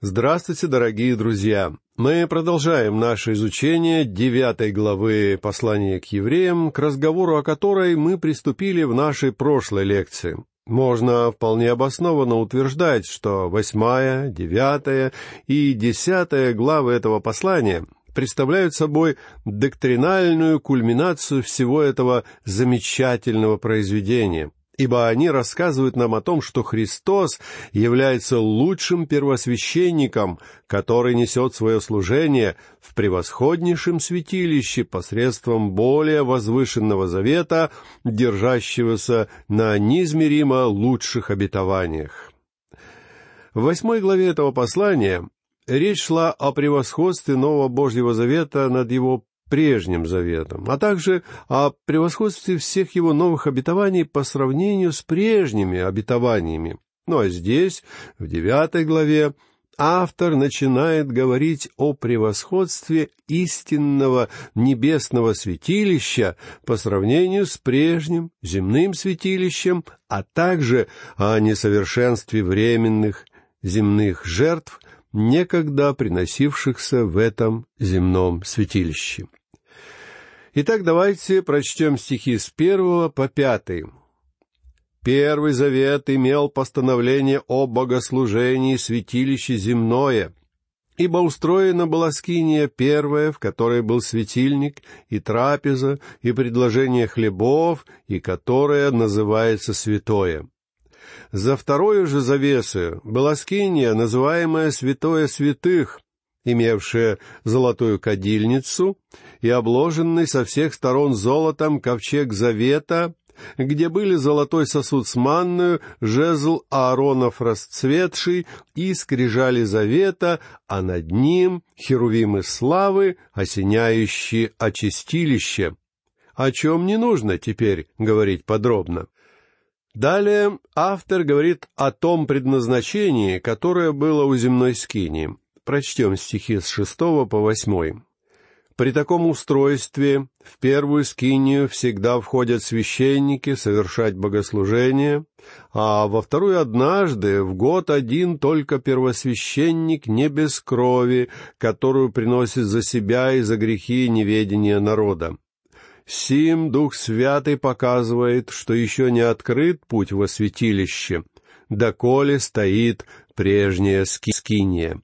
Здравствуйте, дорогие друзья! Мы продолжаем наше изучение девятой главы послания к евреям, к разговору о которой мы приступили в нашей прошлой лекции. Можно вполне обоснованно утверждать, что восьмая, девятая и десятая главы этого послания представляют собой доктринальную кульминацию всего этого замечательного произведения — ибо они рассказывают нам о том, что Христос является лучшим первосвященником, который несет свое служение в превосходнейшем святилище посредством более возвышенного завета, держащегося на неизмеримо лучших обетованиях. В восьмой главе этого послания речь шла о превосходстве Нового Божьего Завета над его прежним заветом, а также о превосходстве всех его новых обетований по сравнению с прежними обетованиями. Ну а здесь, в девятой главе, автор начинает говорить о превосходстве истинного небесного святилища по сравнению с прежним земным святилищем, а также о несовершенстве временных земных жертв, некогда приносившихся в этом земном святилище. Итак, давайте прочтем стихи с первого по пятый. Первый завет имел постановление о богослужении святилище земное, ибо устроена была скиния первая, в которой был светильник и трапеза, и предложение хлебов, и которая называется святое. За вторую же завесою была скиния, называемая святое святых, имевшая золотую кадильницу и обложенный со всех сторон золотом ковчег завета, где были золотой сосуд с манную, жезл Ааронов расцветший и скрижали завета, а над ним херувимы славы, осеняющие очистилище, о чем не нужно теперь говорить подробно. Далее автор говорит о том предназначении, которое было у земной скинии. Прочтем стихи с шестого по восьмой. При таком устройстве в первую скинию всегда входят священники совершать богослужение, а во вторую однажды в год один только первосвященник не без крови, которую приносит за себя и за грехи неведения народа. Сим Дух Святый показывает, что еще не открыт путь во святилище, доколе стоит прежняя скиния.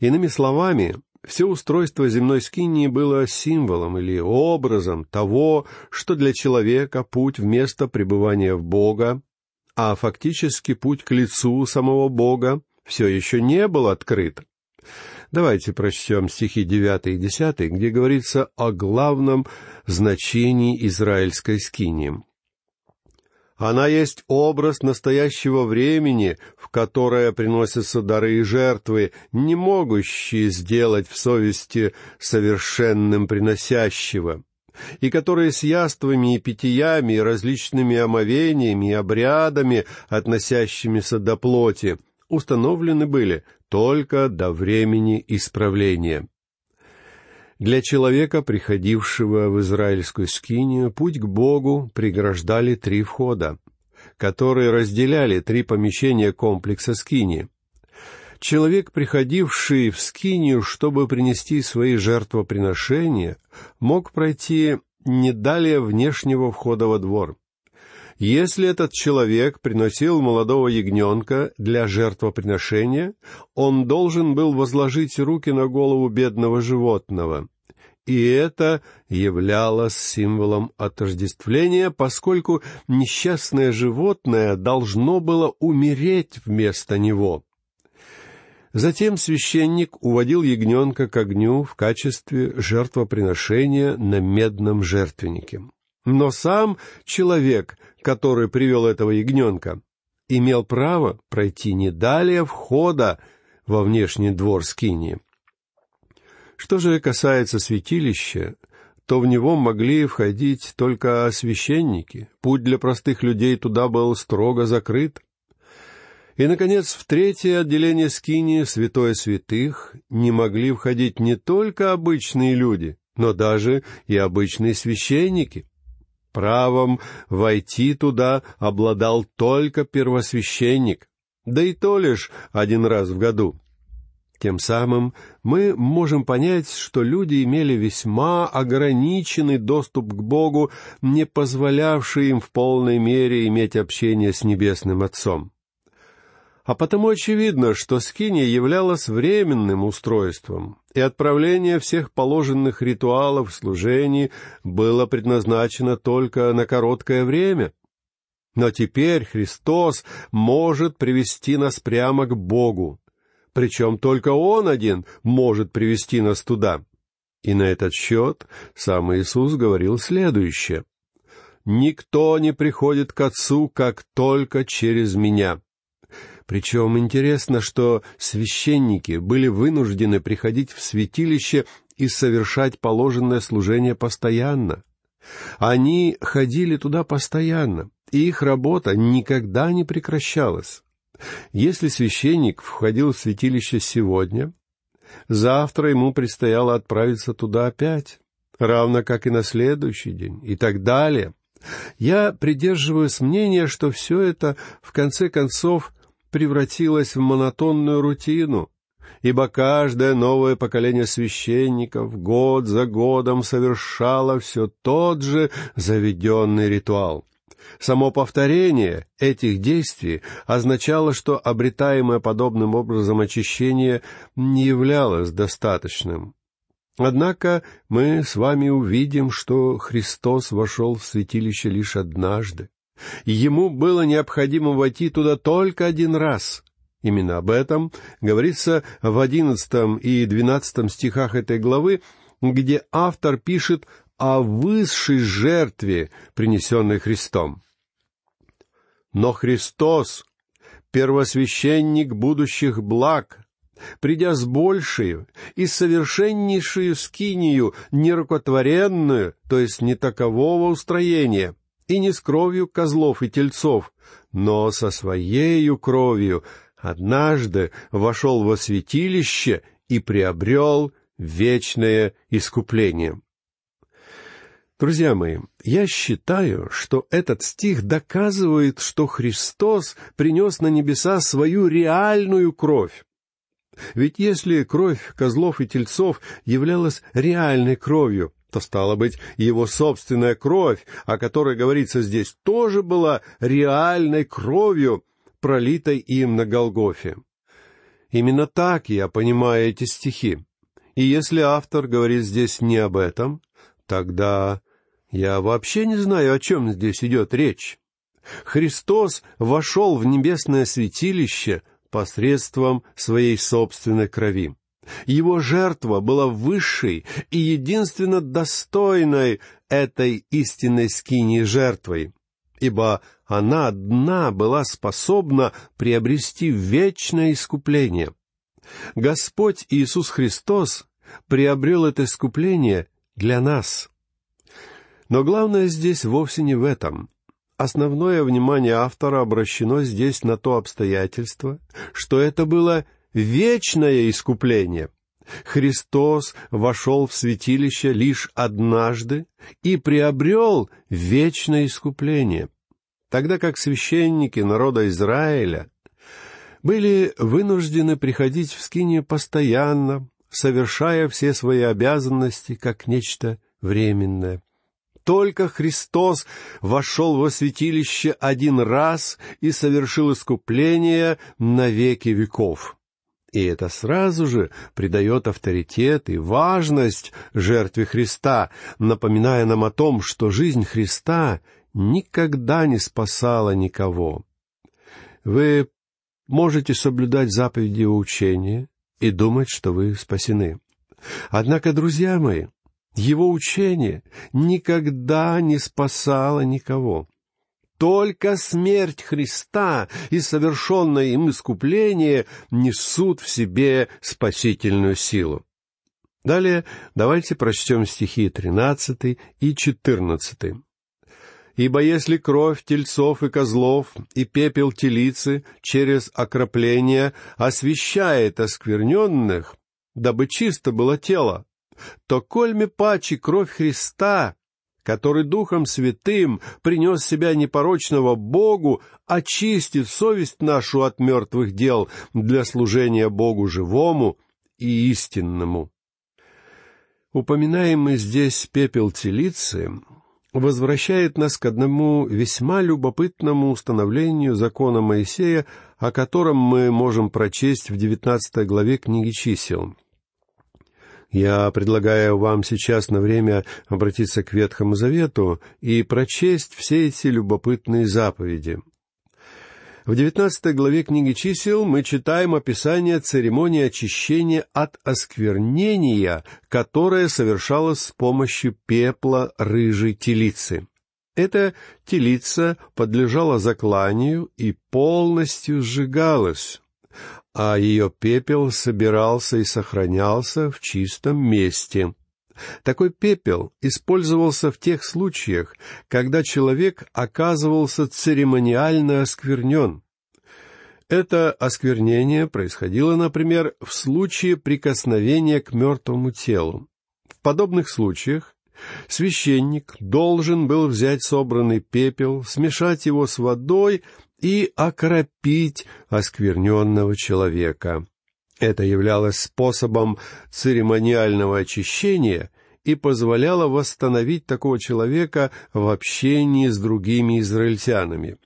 Иными словами, все устройство земной скинии было символом или образом того, что для человека путь в место пребывания в Бога, а фактически путь к лицу самого Бога все еще не был открыт. Давайте прочтем стихи 9 и 10, где говорится о главном значении израильской скинии. Она есть образ настоящего времени, в которое приносятся дары и жертвы, не могущие сделать в совести совершенным приносящего, и которые с яствами и питьями, и различными омовениями и обрядами, относящимися до плоти, установлены были только до времени исправления. Для человека, приходившего в израильскую скинию, путь к Богу преграждали три входа, которые разделяли три помещения комплекса скинии. Человек, приходивший в скинию, чтобы принести свои жертвоприношения, мог пройти не далее внешнего входа во двор. Если этот человек приносил молодого ягненка для жертвоприношения, он должен был возложить руки на голову бедного животного. И это являлось символом отождествления, поскольку несчастное животное должно было умереть вместо него. Затем священник уводил ягненка к огню в качестве жертвоприношения на медном жертвеннике. Но сам человек, который привел этого ягненка, имел право пройти не далее входа во внешний двор Скинии. Что же касается святилища, то в него могли входить только священники. Путь для простых людей туда был строго закрыт. И, наконец, в третье отделение скинии, святое святых, не могли входить не только обычные люди, но даже и обычные священники. Правом войти туда обладал только первосвященник, да и то лишь один раз в году, Тем самым мы можем понять, что люди имели весьма ограниченный доступ к Богу, не позволявший им в полной мере иметь общение с Небесным Отцом. А потому очевидно, что скиния являлась временным устройством, и отправление всех положенных ритуалов служений было предназначено только на короткое время. Но теперь Христос может привести нас прямо к Богу, причем только Он один может привести нас туда. И на этот счет сам Иисус говорил следующее. «Никто не приходит к Отцу, как только через Меня». Причем интересно, что священники были вынуждены приходить в святилище и совершать положенное служение постоянно. Они ходили туда постоянно, и их работа никогда не прекращалась. Если священник входил в святилище сегодня, завтра ему предстояло отправиться туда опять, равно как и на следующий день, и так далее. Я придерживаюсь мнения, что все это, в конце концов, превратилось в монотонную рутину, ибо каждое новое поколение священников год за годом совершало все тот же заведенный ритуал. Само повторение этих действий означало, что обретаемое подобным образом очищение не являлось достаточным. Однако мы с вами увидим, что Христос вошел в святилище лишь однажды. Ему было необходимо войти туда только один раз. Именно об этом говорится в одиннадцатом и двенадцатом стихах этой главы, где автор пишет о высшей жертве, принесенной Христом. Но Христос, первосвященник будущих благ, придя с большей и совершеннейшую скинию, нерукотворенную, то есть не такового устроения, и не с кровью козлов и тельцов, но со своею кровью однажды вошел во святилище и приобрел вечное искупление. Друзья мои, я считаю, что этот стих доказывает, что Христос принес на небеса свою реальную кровь. Ведь если кровь козлов и тельцов являлась реальной кровью, то, стало быть, его собственная кровь, о которой говорится здесь, тоже была реальной кровью, пролитой им на Голгофе. Именно так я понимаю эти стихи. И если автор говорит здесь не об этом, тогда я вообще не знаю, о чем здесь идет речь. Христос вошел в небесное святилище посредством своей собственной крови. Его жертва была высшей и единственно достойной этой истинной скинии жертвой, ибо она одна была способна приобрести вечное искупление. Господь Иисус Христос приобрел это искупление для нас. Но главное здесь вовсе не в этом. Основное внимание автора обращено здесь на то обстоятельство, что это было вечное искупление. Христос вошел в святилище лишь однажды и приобрел вечное искупление, тогда как священники народа Израиля были вынуждены приходить в скинию постоянно, совершая все свои обязанности как нечто временное. Только Христос вошел во святилище один раз и совершил искупление на веки веков. И это сразу же придает авторитет и важность жертве Христа, напоминая нам о том, что жизнь Христа никогда не спасала никого. Вы можете соблюдать заповеди учения и думать, что вы спасены. Однако, друзья мои, его учение никогда не спасало никого. Только смерть Христа и совершенное им искупление несут в себе спасительную силу. Далее давайте прочтем стихи 13 и 14. «Ибо если кровь тельцов и козлов и пепел телицы через окропление освещает оскверненных, дабы чисто было тело, то кольме пачи кровь Христа, который Духом Святым принес себя непорочного Богу, очистит совесть нашу от мертвых дел для служения Богу живому и истинному. Упоминаемый здесь пепел телицы возвращает нас к одному весьма любопытному установлению закона Моисея, о котором мы можем прочесть в девятнадцатой главе книги чисел. Я предлагаю вам сейчас на время обратиться к Ветхому Завету и прочесть все эти любопытные заповеди — в девятнадцатой главе книги чисел мы читаем описание церемонии очищения от осквернения, которая совершалась с помощью пепла рыжей телицы. Эта телица подлежала закланию и полностью сжигалась, а ее пепел собирался и сохранялся в чистом месте. Такой пепел использовался в тех случаях, когда человек оказывался церемониально осквернен. Это осквернение происходило, например, в случае прикосновения к мертвому телу. В подобных случаях священник должен был взять собранный пепел, смешать его с водой и окропить оскверненного человека. Это являлось способом церемониального очищения и позволяло восстановить такого человека в общении с другими израильтянами.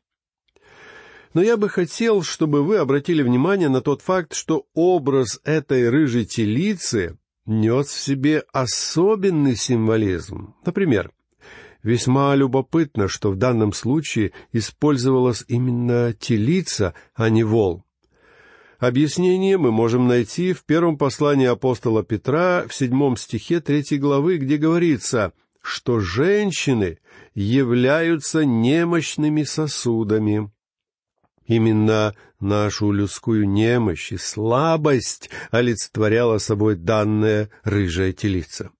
Но я бы хотел, чтобы вы обратили внимание на тот факт, что образ этой рыжей телицы нес в себе особенный символизм. Например, весьма любопытно, что в данном случае использовалась именно телица, а не вол. Объяснение мы можем найти в первом послании апостола Петра в седьмом стихе третьей главы, где говорится, что женщины являются немощными сосудами. Именно нашу людскую немощь и слабость олицетворяла собой данная рыжая телица.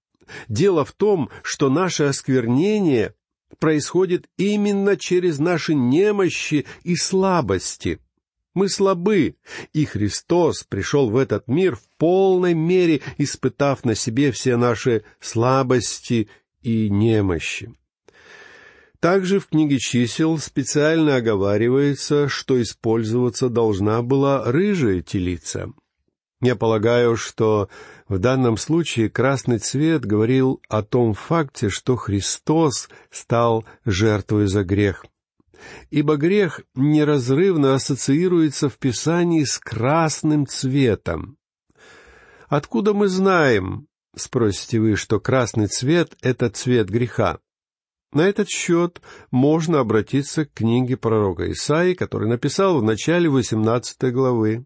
Дело в том, что наше осквернение происходит именно через наши немощи и слабости — мы слабы, и Христос пришел в этот мир в полной мере, испытав на себе все наши слабости и немощи. Также в книге чисел специально оговаривается, что использоваться должна была рыжая телица. Я полагаю, что в данном случае красный цвет говорил о том факте, что Христос стал жертвой за грех ибо грех неразрывно ассоциируется в Писании с красным цветом. Откуда мы знаем, спросите вы, что красный цвет — это цвет греха? На этот счет можно обратиться к книге пророка Исаии, который написал в начале восемнадцатой главы.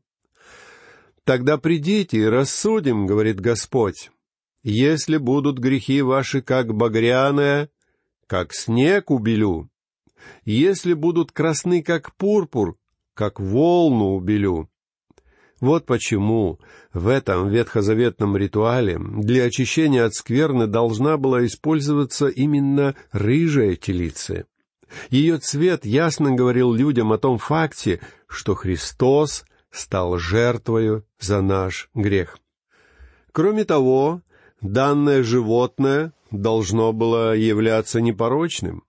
«Тогда придите и рассудим, — говорит Господь, — если будут грехи ваши, как багряная, как снег убелю, если будут красны, как пурпур, как волну убелю. Вот почему в этом ветхозаветном ритуале для очищения от скверны должна была использоваться именно рыжая телица. Ее цвет ясно говорил людям о том факте, что Христос стал жертвою за наш грех. Кроме того, данное животное должно было являться непорочным.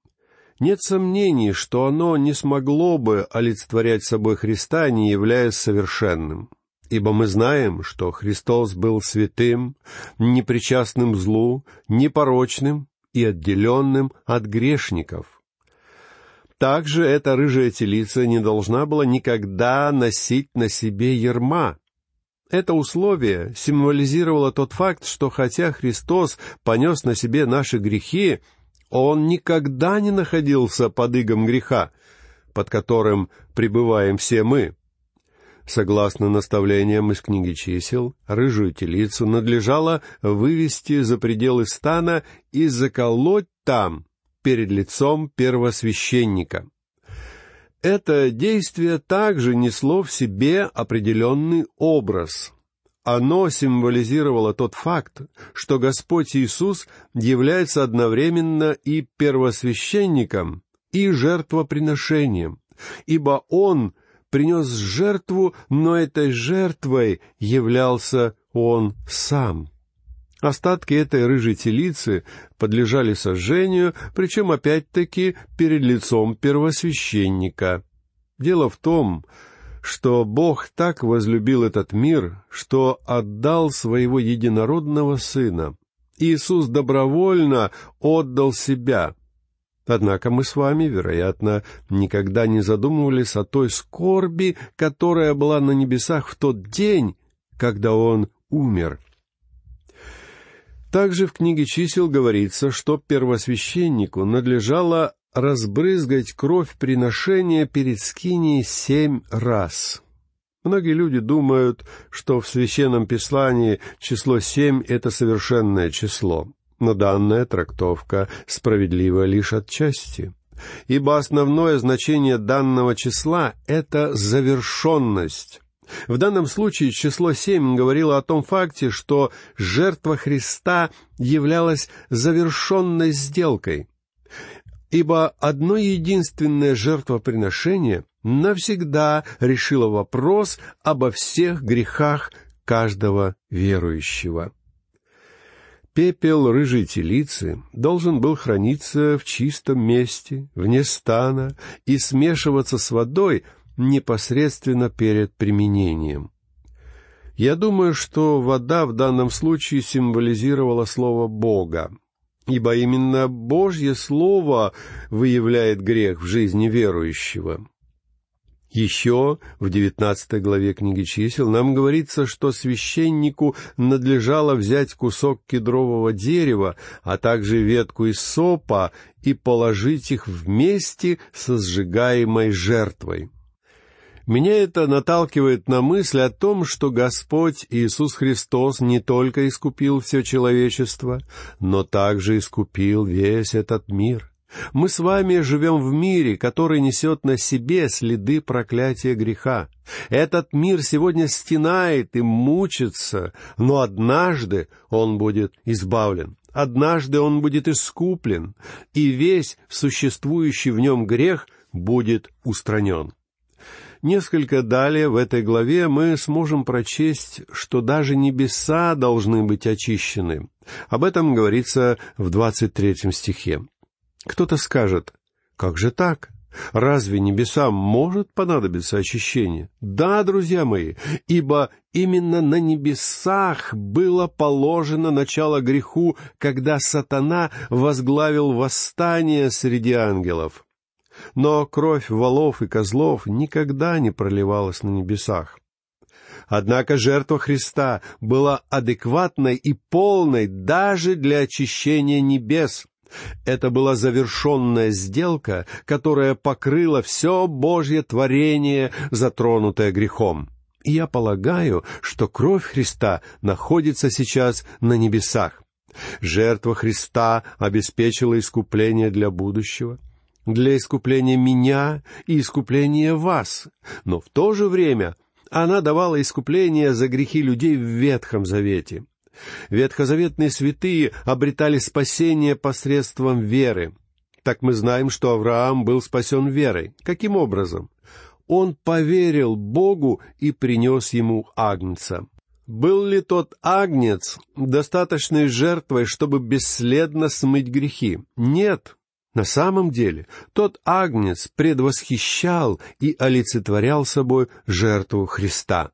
Нет сомнений, что оно не смогло бы олицетворять собой Христа, не являясь совершенным. Ибо мы знаем, что Христос был святым, непричастным злу, непорочным и отделенным от грешников. Также эта рыжая телица не должна была никогда носить на себе ерма. Это условие символизировало тот факт, что хотя Христос понес на себе наши грехи, он никогда не находился под игом греха, под которым пребываем все мы. Согласно наставлениям из книги чисел, рыжую телицу надлежало вывести за пределы стана и заколоть там, перед лицом первосвященника. Это действие также несло в себе определенный образ — оно символизировало тот факт, что Господь Иисус является одновременно и первосвященником, и жертвоприношением, ибо Он принес жертву, но этой жертвой являлся Он сам. Остатки этой рыжей телицы подлежали сожжению, причем опять-таки перед лицом первосвященника. Дело в том, что Бог так возлюбил этот мир, что отдал своего единородного Сына. Иисус добровольно отдал себя. Однако мы с вами, вероятно, никогда не задумывались о той скорби, которая была на небесах в тот день, когда Он умер. Также в книге чисел говорится, что первосвященнику надлежало разбрызгать кровь приношения перед скиней семь раз. Многие люди думают, что в Священном Писании число семь — это совершенное число, но данная трактовка справедлива лишь отчасти, ибо основное значение данного числа — это завершенность. В данном случае число семь говорило о том факте, что жертва Христа являлась завершенной сделкой — ибо одно единственное жертвоприношение навсегда решило вопрос обо всех грехах каждого верующего. Пепел рыжей телицы должен был храниться в чистом месте, вне стана, и смешиваться с водой непосредственно перед применением. Я думаю, что вода в данном случае символизировала слово Бога, ибо именно Божье Слово выявляет грех в жизни верующего. Еще в девятнадцатой главе книги чисел нам говорится, что священнику надлежало взять кусок кедрового дерева, а также ветку из сопа и положить их вместе со сжигаемой жертвой. Меня это наталкивает на мысль о том, что Господь Иисус Христос не только искупил все человечество, но также искупил весь этот мир. Мы с вами живем в мире, который несет на себе следы проклятия греха. Этот мир сегодня стенает и мучится, но однажды он будет избавлен. Однажды он будет искуплен, и весь существующий в нем грех будет устранен. Несколько далее в этой главе мы сможем прочесть, что даже небеса должны быть очищены. Об этом говорится в двадцать третьем стихе. Кто-то скажет, как же так? Разве небесам может понадобиться очищение? Да, друзья мои, ибо именно на небесах было положено начало греху, когда сатана возглавил восстание среди ангелов но кровь волов и козлов никогда не проливалась на небесах. Однако жертва Христа была адекватной и полной даже для очищения небес. Это была завершенная сделка, которая покрыла все Божье творение, затронутое грехом. И я полагаю, что кровь Христа находится сейчас на небесах. Жертва Христа обеспечила искупление для будущего для искупления меня и искупления вас, но в то же время она давала искупление за грехи людей в Ветхом Завете. Ветхозаветные святые обретали спасение посредством веры. Так мы знаем, что Авраам был спасен верой. Каким образом? Он поверил Богу и принес ему агнца. Был ли тот агнец достаточной жертвой, чтобы бесследно смыть грехи? Нет. На самом деле, тот агнец предвосхищал и олицетворял собой жертву Христа.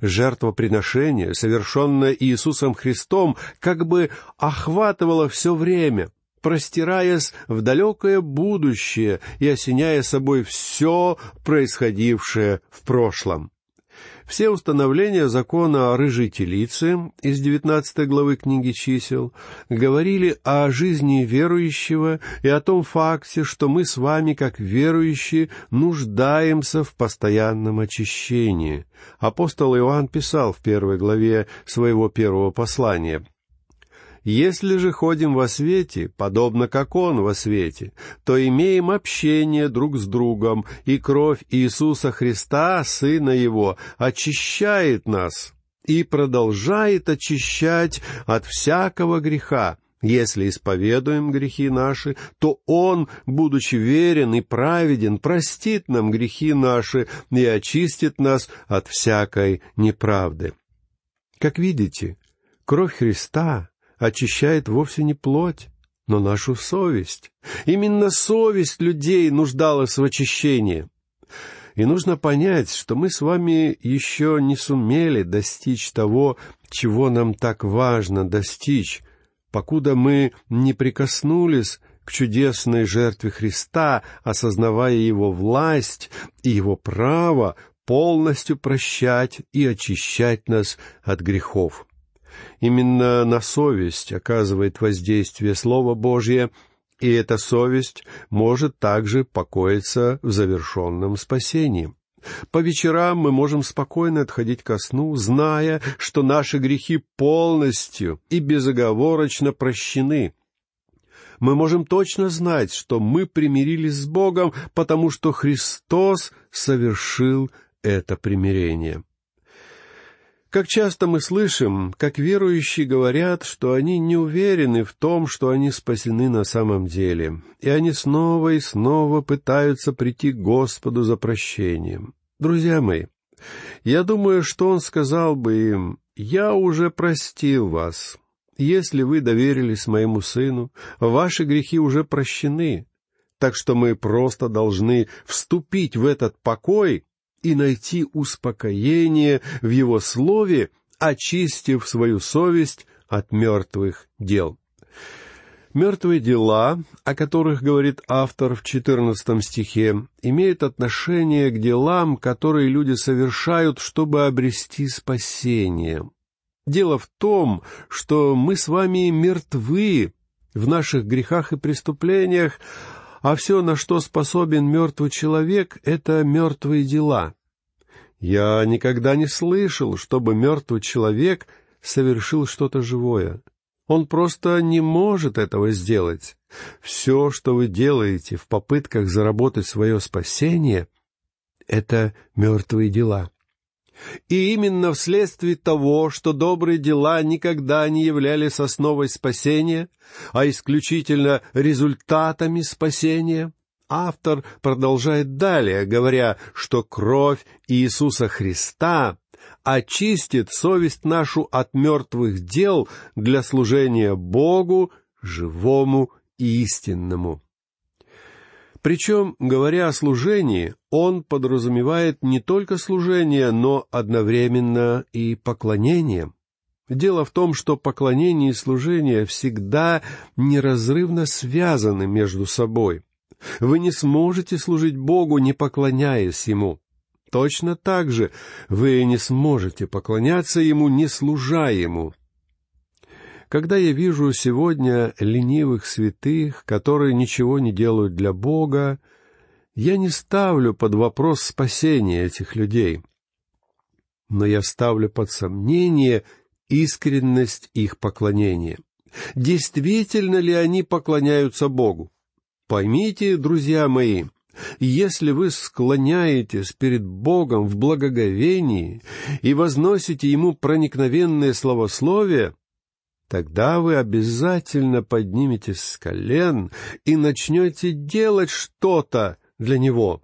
Жертвоприношение, совершенное Иисусом Христом, как бы охватывало все время, простираясь в далекое будущее и осеняя собой все происходившее в прошлом. Все установления закона о рыжей телице из девятнадцатой главы книги чисел говорили о жизни верующего и о том факте, что мы с вами, как верующие, нуждаемся в постоянном очищении. Апостол Иоанн писал в первой главе своего первого послания если же ходим во свете, подобно как Он во свете, то имеем общение друг с другом, и кровь Иисуса Христа, Сына Его, очищает нас и продолжает очищать от всякого греха. Если исповедуем грехи наши, то Он, будучи верен и праведен, простит нам грехи наши и очистит нас от всякой неправды. Как видите, кровь Христа очищает вовсе не плоть, но нашу совесть. Именно совесть людей нуждалась в очищении. И нужно понять, что мы с вами еще не сумели достичь того, чего нам так важно достичь, покуда мы не прикоснулись к чудесной жертве Христа, осознавая Его власть и Его право полностью прощать и очищать нас от грехов. Именно на совесть оказывает воздействие Слово Божье, и эта совесть может также покоиться в завершенном спасении. По вечерам мы можем спокойно отходить ко сну, зная, что наши грехи полностью и безоговорочно прощены. Мы можем точно знать, что мы примирились с Богом, потому что Христос совершил это примирение. Как часто мы слышим, как верующие говорят, что они не уверены в том, что они спасены на самом деле, и они снова и снова пытаются прийти к Господу за прощением. Друзья мои, я думаю, что он сказал бы им, «Я уже простил вас. Если вы доверились моему сыну, ваши грехи уже прощены, так что мы просто должны вступить в этот покой и найти успокоение в Его Слове, очистив свою совесть от мертвых дел. Мертвые дела, о которых говорит автор в четырнадцатом стихе, имеют отношение к делам, которые люди совершают, чтобы обрести спасение. Дело в том, что мы с вами мертвы в наших грехах и преступлениях, а все, на что способен мертвый человек, — это мертвые дела. Я никогда не слышал, чтобы мертвый человек совершил что-то живое. Он просто не может этого сделать. Все, что вы делаете в попытках заработать свое спасение, — это мертвые дела. И именно вследствие того, что добрые дела никогда не являлись основой спасения, а исключительно результатами спасения, автор продолжает далее, говоря, что кровь Иисуса Христа очистит совесть нашу от мертвых дел для служения Богу, живому и истинному. Причем, говоря о служении, он подразумевает не только служение, но одновременно и поклонение. Дело в том, что поклонение и служение всегда неразрывно связаны между собой. Вы не сможете служить Богу, не поклоняясь Ему. Точно так же вы не сможете поклоняться Ему, не служа Ему. Когда я вижу сегодня ленивых святых, которые ничего не делают для Бога, я не ставлю под вопрос спасения этих людей, но я ставлю под сомнение искренность их поклонения. Действительно ли они поклоняются Богу? Поймите, друзья мои, если вы склоняетесь перед Богом в благоговении и возносите Ему проникновенное словословие, тогда вы обязательно подниметесь с колен и начнете делать что-то для Него.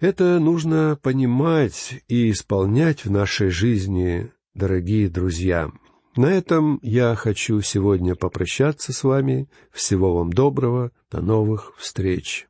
Это нужно понимать и исполнять в нашей жизни, дорогие друзья. На этом я хочу сегодня попрощаться с вами. Всего вам доброго. До новых встреч.